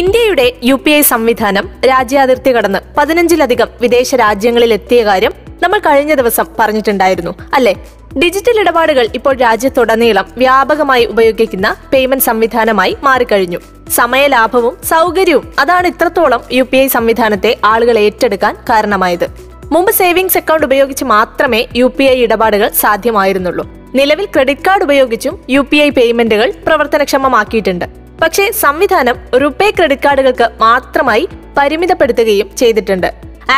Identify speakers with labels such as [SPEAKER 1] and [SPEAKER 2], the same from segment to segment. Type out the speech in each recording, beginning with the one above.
[SPEAKER 1] ഇന്ത്യയുടെ U P I സംവിധാനം രാജ്യാതിർത്തി കടന്ന് പതിനഞ്ചിലധികം വിദേശ രാജ്യങ്ങളിൽ എത്തിയ കാര്യം നമ്മൾ കഴിഞ്ഞ ദിവസം പറഞ്ഞിട്ടുണ്ടായിരുന്നു അല്ലെ? ഡിജിറ്റൽ ഇടപാടുകൾ ഇപ്പോൾ രാജ്യത്തുടനീളം വ്യാപകമായി ഉപയോഗിക്കുന്ന പേയ്മെന്റ് സംവിധാനമായി മാറിക്കഴിഞ്ഞു. സമയലാഭവും സൗകര്യവും അതാണ് ഇത്രത്തോളം യു പി ഐ സംവിധാനത്തെ ആളുകൾ ഏറ്റെടുക്കാൻ കാരണമായത്. മുമ്പ് സേവിങ്സ് അക്കൗണ്ട് ഉപയോഗിച്ച് മാത്രമേ യു പി ഐ ഇടപാടുകൾ സാധ്യമായിരുന്നുള്ളൂ. നിലവിൽ ക്രെഡിറ്റ് കാർഡ് ഉപയോഗിച്ചും യു പി ഐ പേയ്മെന്റുകൾ പ്രവർത്തനക്ഷമമാക്കിയിട്ടുണ്ട്. പക്ഷേ സംവിധാനം റുപേ ക്രെഡിറ്റ് കാർഡുകൾക്ക് മാത്രമായി പരിമിതപ്പെടുത്തുകയും ചെയ്തിട്ടുണ്ട്.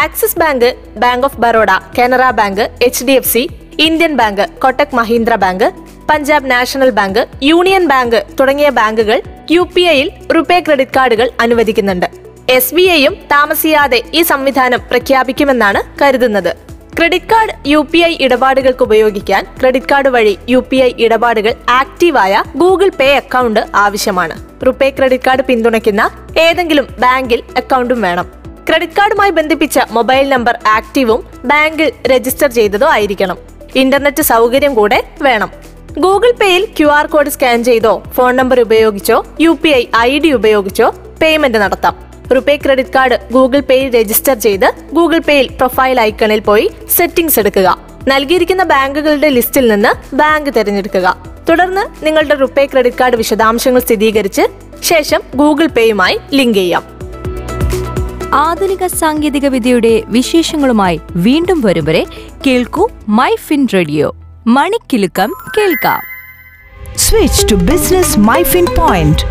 [SPEAKER 1] Axis Bank Bank of Baroda Canara Bank H D F C Indian Bank Kotak Mahindra Bank Punjab National Bank Union Bank തുടങ്ങിയ ബാങ്കുകൾ യു പി ഐയിൽ റുപേ ക്രെഡിറ്റ് കാർഡുകൾ അനുവദിക്കുന്നുണ്ട്. എസ് ബി ഐയും താമസിയാതെ ഈ സംവിധാനം പ്രഖ്യാപിക്കുമെന്നാണ് കരുതുന്നത്. Credit card U P I ഇടപാടുകൾക്ക് ഉപയോഗിക്കാൻ ക്രെഡിറ്റ് കാർഡ് വഴി യു പി ഐ ഇടപാടുകൾ ആക്റ്റീവായ ഗൂഗിൾ പേ അക്കൗണ്ട് ആവശ്യമാണ്. റുപേ ക്രെഡിറ്റ് കാർഡ് പിന്തുണയ്ക്കുന്ന ഏതെങ്കിലും ബാങ്കിൽ അക്കൗണ്ടും വേണം. ക്രെഡിറ്റ് കാർഡുമായി ബന്ധിപ്പിച്ച മൊബൈൽ നമ്പർ ആക്റ്റീവും ബാങ്കിൽ രജിസ്റ്റർ ചെയ്തതോ ആയിരിക്കണം. ഇന്റർനെറ്റ് സൗകര്യം കൂടെ വേണം. ഗൂഗിൾ പേയിൽ ക്യു ആർ കോഡ് സ്കാൻ ചെയ്തോ ഫോൺ നമ്പർ ഉപയോഗിച്ചോ U P I I D ഉപയോഗിച്ചോ പേയ്മെന്റ് നടത്താം. റുപേ ക്രെഡിറ്റ് കാർഡ് ഗൂഗിൾ പേയിൽ രജിസ്റ്റർ ചെയ്ത് ഗൂഗിൾ പേയിൽ പ്രൊഫൈൽ ഐക്കണിൽ പോയി സെറ്റിംഗ്സ് എടുക്കുക. നൽകിയിരിക്കുന്ന ബാങ്കുകളുടെ ലിസ്റ്റിൽ നിന്ന് ബാങ്ക് തിരഞ്ഞെടുക്കുക. തുടർന്ന് നിങ്ങളുടെ റുപേ ക്രെഡിറ്റ് കാർഡ് വിശദാംശങ്ങൾ സ്ഥിരീകരിച്ച് ശേഷം ഗൂഗിൾ പേയുമായി ലിങ്ക് ചെയ്യാം.
[SPEAKER 2] ആധുനിക സാങ്കേതിക വിദ്യയുടെ വിശേഷങ്ങളുമായി വീണ്ടും വരും വരെ കേൾക്കൂ മൈ ഫിൻ റേഡിയോ മണിക്കിലുക്കം കേൾക്കാം.
[SPEAKER 3] Switch to business my fin point